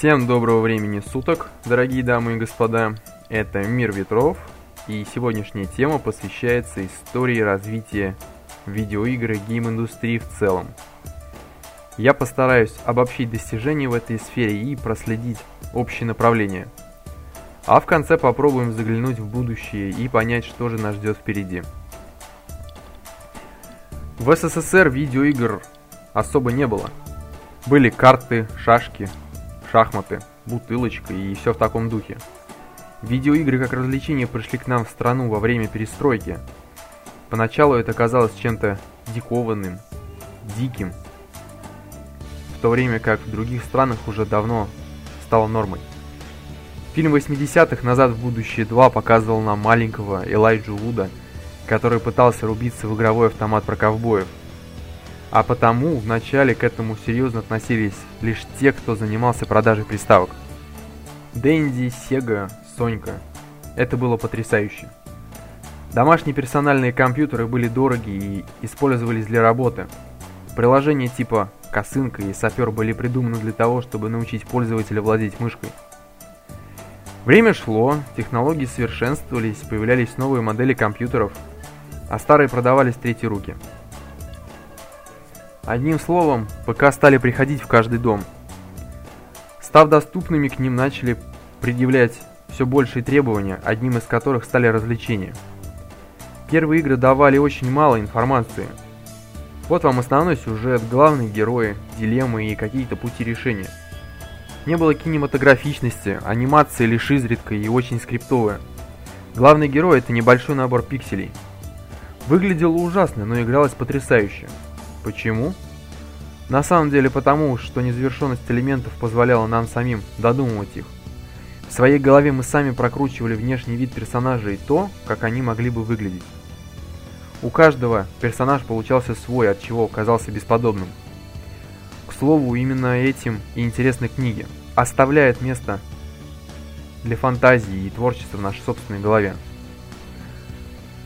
Всем доброго времени суток, дорогие дамы и господа. Это Мир Ветров, и сегодняшняя тема посвящается истории развития видеоигр и гейм-индустрии в целом. Я постараюсь обобщить достижения в этой сфере и проследить общее направление. А в конце попробуем заглянуть в будущее и понять, что же нас ждет впереди. В СССР видеоигр особо не было. Были карты, шашки, шахматы, бутылочка и все в таком духе. Видеоигры как развлечение пришли к нам в страну во время перестройки. Поначалу это казалось чем-то дикованным, диким, в то время как в других странах уже давно стало нормой. Фильм 80-х «Назад в будущее 2» показывал нам маленького Элайджу Вуда, который пытался рубиться в игровой автомат про ковбоев. А потому вначале к этому серьезно относились лишь те, кто занимался продажей приставок. Дэнди, Сега, Сонька. Это было потрясающе. Домашние персональные компьютеры были дороги и использовались для работы. Приложения типа «Косынка» и «Сапер» были придуманы для того, чтобы научить пользователя владеть мышкой. Время шло, технологии совершенствовались, появлялись новые модели компьютеров, а старые продавались третьи руки. Одним словом, ПК стали приходить в каждый дом. Став доступными, к ним начали предъявлять все большие требования, одним из которых стали развлечения. Первые игры давали очень мало информации. Вот вам основной сюжет, главные герои, дилеммы и какие-то пути решения. Не было кинематографичности, анимация лишь изредка и очень скриптовая. Главный герой это небольшой набор пикселей. Выглядело ужасно, но игралось потрясающе. Почему? На самом деле потому, что незавершенность элементов позволяла нам самим додумывать их. В своей голове мы сами прокручивали внешний вид персонажей и то, как они могли бы выглядеть. У каждого персонаж получался свой, от чего казался бесподобным. К слову, именно этим и интересны книги. Оставляет место для фантазии и творчества в нашей собственной голове.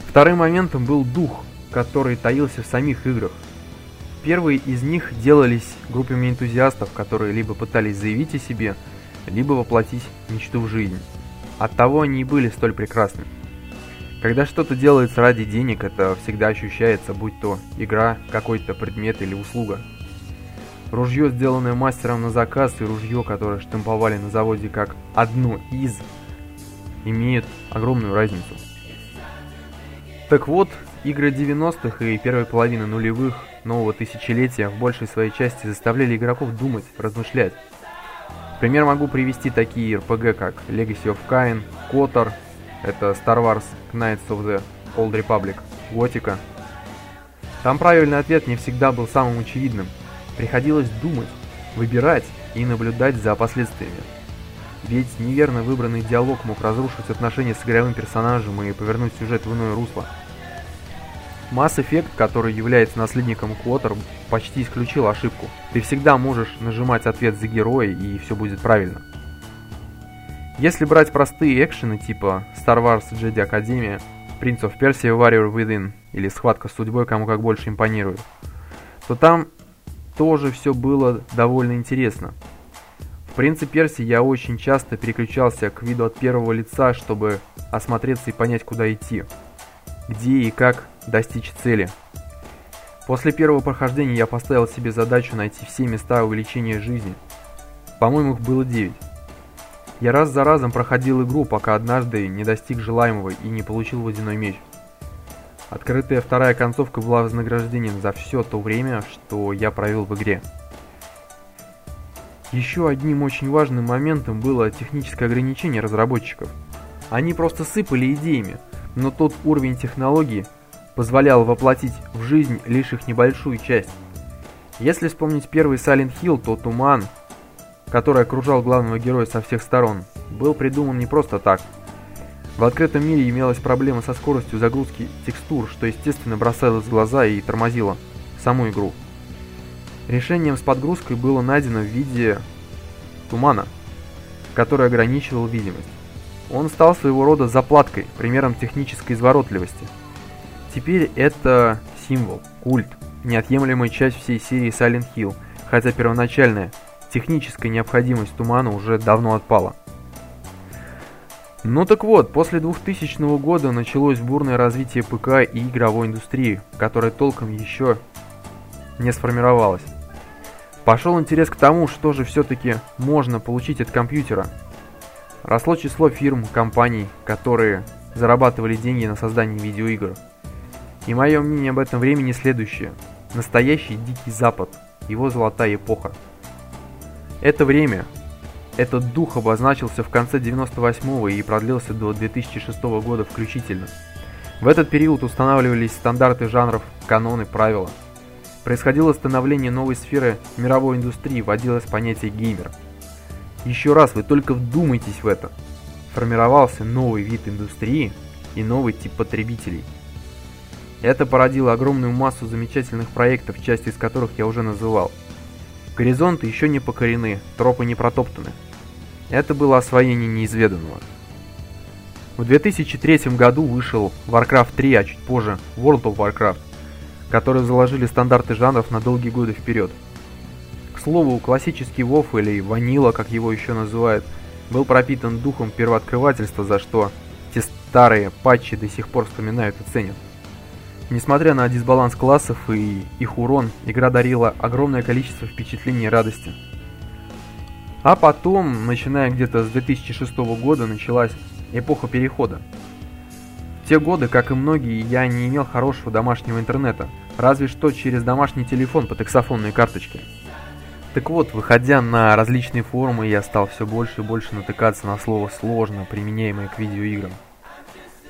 Вторым моментом был дух, который таился в самих играх. Первые из них делались группами энтузиастов, которые либо пытались заявить о себе, либо воплотить мечту в жизнь. Оттого они и были столь прекрасны. Когда что-то делается ради денег, это всегда ощущается, будь то игра, какой-то предмет или услуга. Ружье, сделанное мастером на заказ, и ружье, которое штамповали на заводе как одно из, имеют огромную разницу. Так вот, игры 90-х и первой половины нулевых нового тысячелетия в большей своей части заставляли игроков думать, размышлять. Пример могу привести такие RPG, как Legacy of Kain, KOTOR, это Star Wars Knights of the Old Republic, Готика. Там правильный ответ не всегда был самым очевидным. Приходилось думать, выбирать и наблюдать за последствиями. Ведь неверно выбранный диалог мог разрушить отношения с игровым персонажем и повернуть сюжет в иное русло. Mass Effect, который является наследником Квотер, почти исключил ошибку. Ты всегда можешь нажимать ответ за героя и все будет правильно. Если брать простые экшены типа Star Wars Jedi Academia, Prince of Persia Warrior Within или Схватка с судьбой, кому как больше импонирует, то там тоже все было довольно интересно. В Принце Персии я очень часто переключался к виду от первого лица, чтобы осмотреться и понять, куда идти, где и как достичь цели. После первого прохождения я поставил себе задачу найти все места увеличения жизни. По-моему, их было 9. Я раз за разом проходил игру, пока однажды не достиг желаемого и не получил водяной меч. Открытая вторая концовка была вознаграждением за все то время, что я провел в игре. Еще одним очень важным моментом было техническое ограничение разработчиков. Они просто сыпали идеями, но тот уровень технологий позволял воплотить в жизнь лишь их небольшую часть. Если вспомнить первый Silent Hill, то туман, который окружал главного героя со всех сторон, был придуман не просто так. В открытом мире имелась проблема со скоростью загрузки текстур, что естественно бросалось в глаза и тормозило саму игру. Решением с подгрузкой было найдено в виде тумана, который ограничивал видимость. Он стал своего рода заплаткой, примером технической изворотливости – Теперь это символ, культ, неотъемлемая часть всей серии Silent Hill, хотя первоначальная техническая необходимость тумана уже давно отпала. Ну так вот, после 2000 года началось бурное развитие ПК и игровой индустрии, которая толком еще не сформировалась. Пошел интерес к тому, что же все-таки можно получить от компьютера. Росло число фирм, компаний, которые зарабатывали деньги на создании видеоигр. И мое мнение об этом времени следующее. Настоящий Дикий Запад, его золотая эпоха. Это время, этот дух обозначился в конце 98-го и продлился до 2006 года включительно. В этот период устанавливались стандарты жанров, каноны, правила. Происходило становление новой сферы мировой индустрии, вводилось понятие геймер. Еще раз, вы только вдумайтесь в это. Формировался новый вид индустрии и новый тип потребителей. Это породило огромную массу замечательных проектов, часть из которых я уже называл – Горизонты еще не покорены, тропы не протоптаны. Это было освоение неизведанного. В 2003 году вышел Warcraft 3, а чуть позже World of Warcraft, которые заложили стандарты жанров на долгие годы вперед. К слову, классический WoW или Ванила, как его еще называют, был пропитан духом первооткрывательства, за что те старые патчи до сих пор вспоминают и ценят. Несмотря на дисбаланс классов и их урон, игра дарила огромное количество впечатлений и радости. А потом, начиная где-то с 2006 года, началась эпоха перехода. В те годы, как и многие, я не имел хорошего домашнего интернета, разве что через домашний телефон по таксофонной карточке. Так вот, выходя на различные форумы, я стал все больше и больше натыкаться на слово «сложно», применяемое к видеоиграм.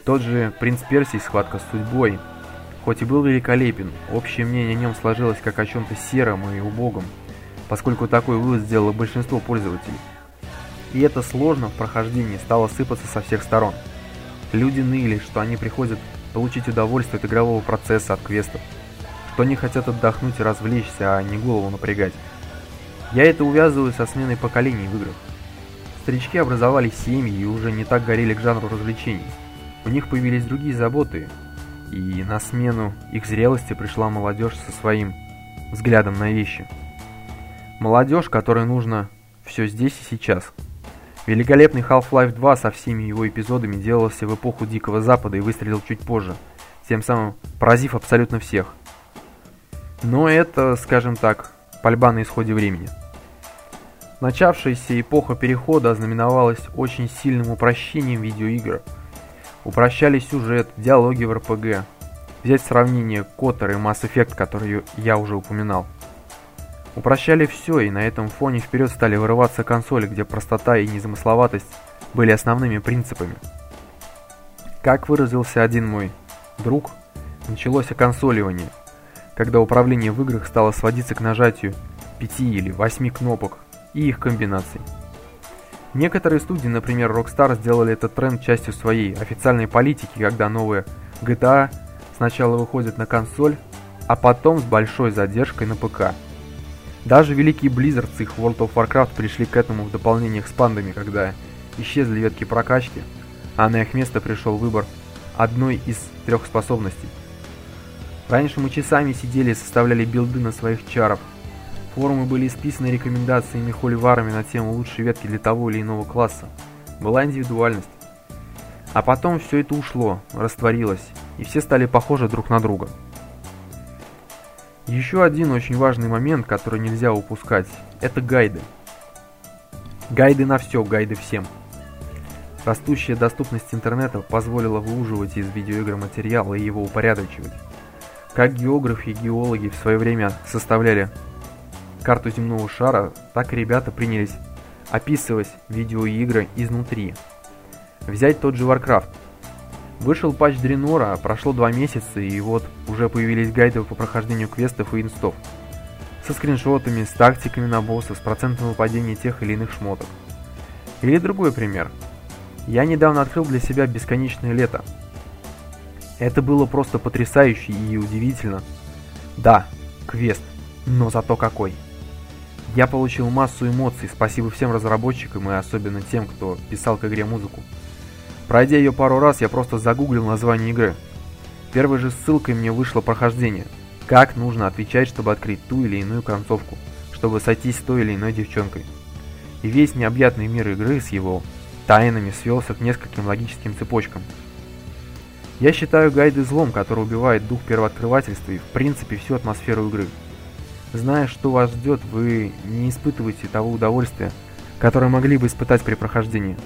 Тот же «Принц Персий. Схватка с судьбой», Хоть и был великолепен, общее мнение о нем сложилось как о чем-то сером и убогом, поскольку такой вывод сделало большинство пользователей. И это сложно в прохождении стало сыпаться со всех сторон. Люди ныли, что они приходят получить удовольствие от игрового процесса, от квестов, что они хотят отдохнуть и развлечься, а не голову напрягать. Я это увязываю со сменой поколений в играх. Старички образовали семьи и уже не так горели к жанру развлечений. У них появились другие заботы, и на смену их зрелости пришла молодежь со своим взглядом на вещи. Молодежь, которой нужно все здесь и сейчас. Великолепный Half-Life 2 со всеми его эпизодами делался в эпоху Дикого Запада и выстрелил чуть позже, тем самым поразив абсолютно всех. Но это, скажем так, пальба на исходе времени. Начавшаяся эпоха перехода ознаменовалась очень сильным упрощением видеоигр – Упрощали сюжет, диалоги в РПГ. Взять сравнение Коттер и Mass Effect, который я уже упоминал. Упрощали все, и на этом фоне вперед стали вырываться консоли, где простота и незамысловатость были основными принципами. Как выразился один мой друг, началось оконсоливание, когда управление в играх стало сводиться к нажатию 5 или 8 кнопок и их комбинаций. Некоторые студии, например Rockstar, сделали этот тренд частью своей официальной политики, когда новые GTA сначала выходят на консоль, а потом с большой задержкой на ПК. Даже великий Blizzard с их World of Warcraft пришли к этому в дополнениях с пандами, когда исчезли ветки прокачки, а на их место пришел выбор одной из трех способностей. Раньше мы часами сидели и составляли билды на своих чаров, Форумы были исписаны рекомендациями холиварами на тему лучшей ветки для того или иного класса. Была индивидуальность. А потом все это ушло, растворилось, и все стали похожи друг на друга. Еще один очень важный момент, который нельзя упускать, это гайды. Гайды на все, гайды всем. Растущая доступность интернета позволила выуживать из видеоигр материал и его упорядочивать. Как географы и геологи в свое время составляли карту земного шара, так ребята принялись описывать видеоигры изнутри. Взять тот же Warcraft. Вышел патч Дренора, прошло два месяца, и вот уже появились гайды по прохождению квестов и инстов. Со скриншотами, с тактиками на босса, с процентом выпадения тех или иных шмоток. Или другой пример. Я недавно открыл для себя «Бесконечное лето». Это было просто потрясающе и удивительно. Да, квест, но зато какой. Я получил массу эмоций, спасибо всем разработчикам и особенно тем, кто писал к игре музыку. Пройдя ее пару раз, я просто загуглил название игры. Первой же ссылкой мне вышло прохождение. Как нужно отвечать, чтобы открыть ту или иную концовку, чтобы сойтись с той или иной девчонкой. И весь необъятный мир игры с его тайнами свелся к нескольким логическим цепочкам. Я считаю гайды злом, который убивает дух первооткрывательства и в принципе всю атмосферу игры. Зная, что вас ждет, вы не испытываете того удовольствия, которое могли бы испытать при прохождении.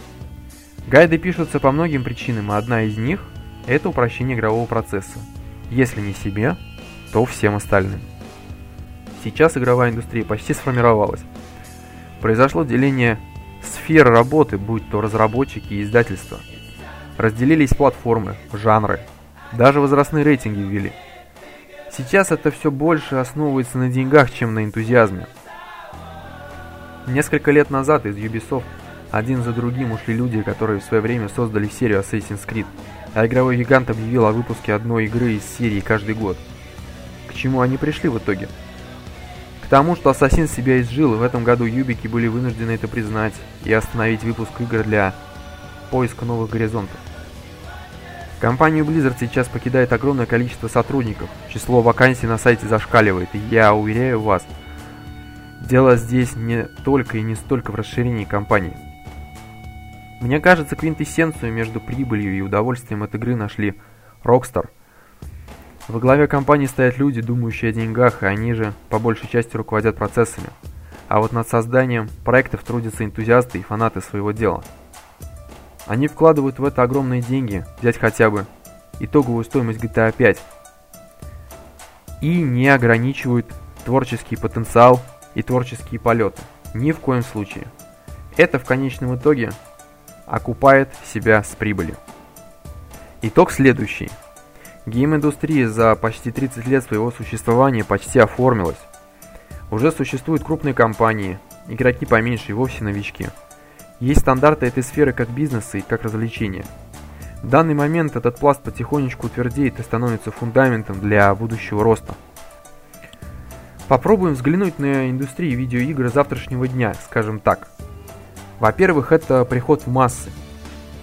Гайды пишутся по многим причинам, а одна из них – это упрощение игрового процесса. Если не себе, то всем остальным. Сейчас игровая индустрия почти сформировалась. Произошло деление сфер работы, будь то разработчики и издательства. Разделились платформы, жанры, даже возрастные рейтинги ввели. Сейчас это все больше основывается на деньгах, чем на энтузиазме. Несколько лет назад из Ubisoft один за другим ушли люди, которые в свое время создали серию Assassin's Creed, а игровой гигант объявил о выпуске одной игры из серии каждый год. К чему они пришли в итоге? К тому, что Ассасин себя изжил, и в этом году юбики были вынуждены это признать и остановить выпуск игр для поиска новых горизонтов. Компанию Blizzard сейчас покидает огромное количество сотрудников, число вакансий на сайте зашкаливает, и я уверяю вас, дело здесь не только и не столько в расширении компании. Мне кажется, квинтэссенцию между прибылью и удовольствием от игры нашли Rockstar – во главе компании стоят люди, думающие о деньгах, и они же по большей части руководят процессами. А вот над созданием проектов трудятся энтузиасты и фанаты своего дела. Они вкладывают в это огромные деньги, взять хотя бы итоговую стоимость GTA 5. И не ограничивают творческий потенциал и творческие полеты. Ни в коем случае. Это в конечном итоге окупает себя с прибылью. Итог следующий. Гейм-индустрия за почти 30 лет своего существования почти оформилась. Уже существуют крупные компании, игроки поменьше и вовсе новички. Есть стандарты этой сферы как бизнеса и как развлечения. В данный момент этот пласт потихонечку твердеет и становится фундаментом для будущего роста. Попробуем взглянуть на индустрию видеоигр завтрашнего дня, скажем так. Во-первых, это приход в массы.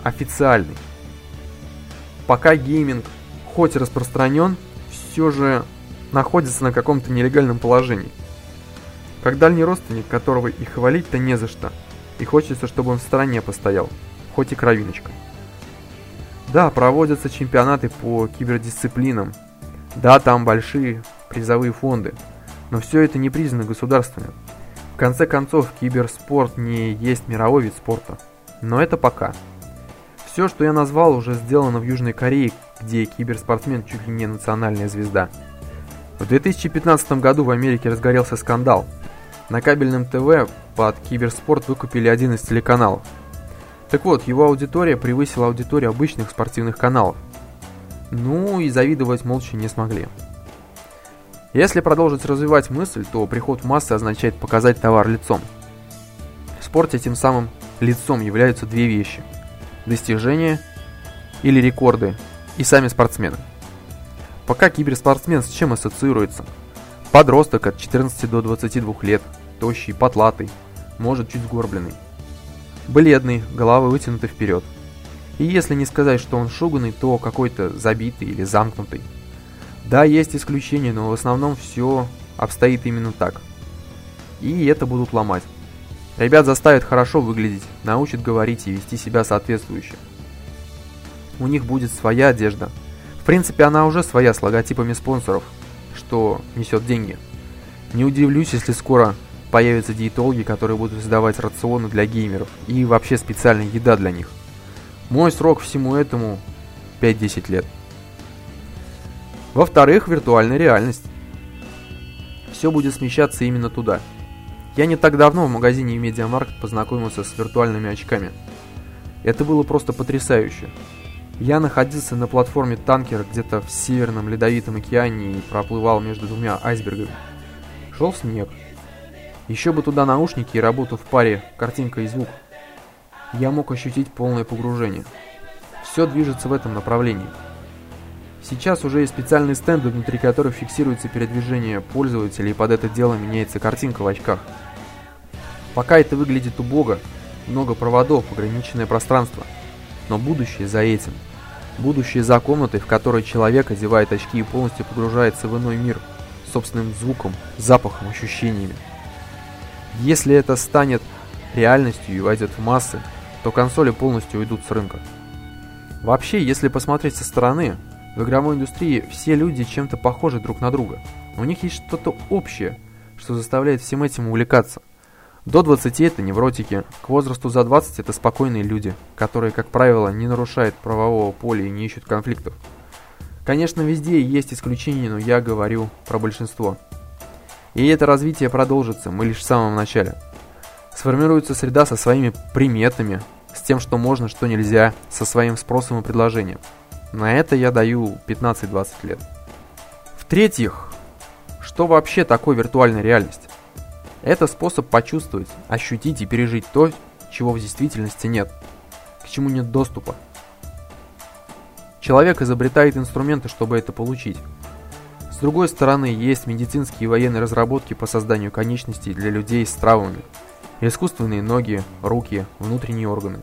Официальный. Пока гейминг хоть распространен, все же находится на каком-то нелегальном положении. Как дальний родственник, которого и хвалить-то не за что, и хочется, чтобы он в стороне постоял, хоть и кровиночка. Да, проводятся чемпионаты по кибердисциплинам, да, там большие призовые фонды, но все это не признано государственным. В конце концов, киберспорт не есть мировой вид спорта. Но это пока. Все, что я назвал, уже сделано в Южной Корее, где киберспортсмен чуть ли не национальная звезда. В 2015 году в Америке разгорелся скандал. На кабельном ТВ под киберспорт выкупили один из телеканалов. Так вот, его аудитория превысила аудиторию обычных спортивных каналов. Ну и завидовать молча не смогли. Если продолжить развивать мысль, то приход в массы означает показать товар лицом. В спорте тем самым лицом являются две вещи. Достижения или рекорды и сами спортсмены. Пока киберспортсмен с чем ассоциируется? Подросток от 14 до 22 лет, тощий, потлатый, может чуть сгорбленный. Бледный, голова вытянута вперед. И если не сказать, что он шуганный, то какой-то забитый или замкнутый. Да, есть исключения, но в основном все обстоит именно так. И это будут ломать. Ребят заставят хорошо выглядеть, научат говорить и вести себя соответствующе у них будет своя одежда. В принципе, она уже своя с логотипами спонсоров, что несет деньги. Не удивлюсь, если скоро появятся диетологи, которые будут сдавать рационы для геймеров и вообще специальная еда для них. Мой срок всему этому 5-10 лет. Во-вторых, виртуальная реальность. Все будет смещаться именно туда. Я не так давно в магазине Медиамаркт познакомился с виртуальными очками. Это было просто потрясающе. Я находился на платформе танкера где-то в Северном Ледовитом океане и проплывал между двумя айсбергами. Шел снег. Еще бы туда наушники и работу в паре картинка и звук. Я мог ощутить полное погружение. Все движется в этом направлении. Сейчас уже есть специальные стенды, внутри которых фиксируется передвижение пользователя, и под это дело меняется картинка в очках. Пока это выглядит убого, много проводов, ограниченное пространство – но будущее за этим. Будущее за комнатой, в которой человек одевает очки и полностью погружается в иной мир, собственным звуком, запахом, ощущениями. Если это станет реальностью и войдет в массы, то консоли полностью уйдут с рынка. Вообще, если посмотреть со стороны, в игровой индустрии все люди чем-то похожи друг на друга. У них есть что-то общее, что заставляет всем этим увлекаться. До 20 это невротики, к возрасту за 20 это спокойные люди, которые, как правило, не нарушают правового поля и не ищут конфликтов. Конечно, везде есть исключения, но я говорю про большинство. И это развитие продолжится, мы лишь в самом начале. Сформируется среда со своими приметами, с тем, что можно, что нельзя, со своим спросом и предложением. На это я даю 15-20 лет. В-третьих, что вообще такое виртуальная реальность? Это способ почувствовать, ощутить и пережить то, чего в действительности нет, к чему нет доступа. Человек изобретает инструменты, чтобы это получить. С другой стороны, есть медицинские и военные разработки по созданию конечностей для людей с травмами, искусственные ноги, руки, внутренние органы.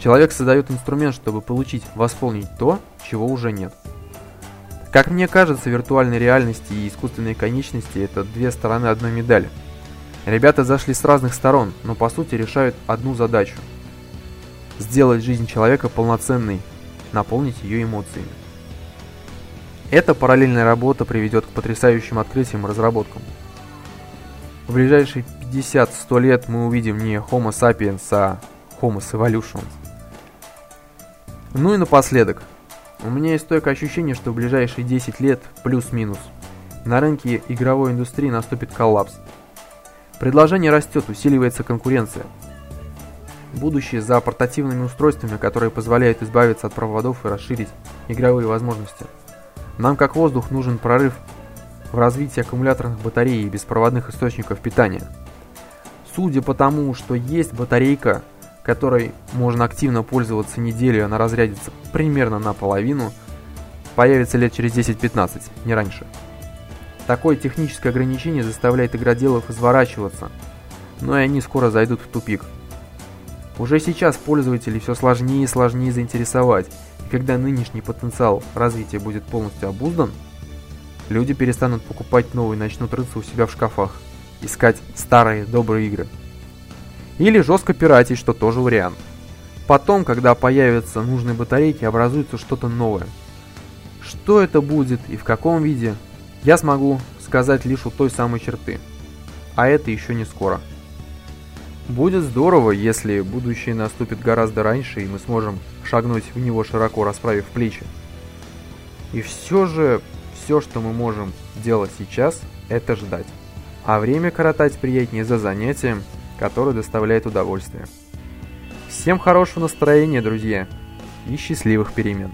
Человек создает инструмент, чтобы получить, восполнить то, чего уже нет. Как мне кажется, виртуальная реальность и искусственные конечности – это две стороны одной медали. Ребята зашли с разных сторон, но по сути решают одну задачу – сделать жизнь человека полноценной, наполнить ее эмоциями. Эта параллельная работа приведет к потрясающим открытиям и разработкам. В ближайшие 50-100 лет мы увидим не Homo sapiens, а Homo evolutions. Ну и напоследок. У меня есть стойкое ощущение, что в ближайшие 10 лет, плюс-минус, на рынке игровой индустрии наступит коллапс. Предложение растет, усиливается конкуренция. Будущее за портативными устройствами, которые позволяют избавиться от проводов и расширить игровые возможности. Нам как воздух нужен прорыв в развитии аккумуляторных батарей и беспроводных источников питания. Судя по тому, что есть батарейка, которой можно активно пользоваться неделю, она разрядится примерно наполовину, появится лет через 10-15, не раньше. Такое техническое ограничение заставляет игроделов изворачиваться, но и они скоро зайдут в тупик. Уже сейчас пользователей все сложнее и сложнее заинтересовать, и когда нынешний потенциал развития будет полностью обуздан, люди перестанут покупать новые и начнут рыться у себя в шкафах, искать старые добрые игры. Или жестко пиратить, что тоже вариант. Потом, когда появятся нужные батарейки, образуется что-то новое. Что это будет и в каком виде, я смогу сказать лишь у той самой черты. А это еще не скоро. Будет здорово, если будущее наступит гораздо раньше, и мы сможем шагнуть в него широко расправив плечи. И все же, все, что мы можем делать сейчас, это ждать. А время коротать приятнее за занятием, которое доставляет удовольствие. Всем хорошего настроения, друзья, и счастливых перемен.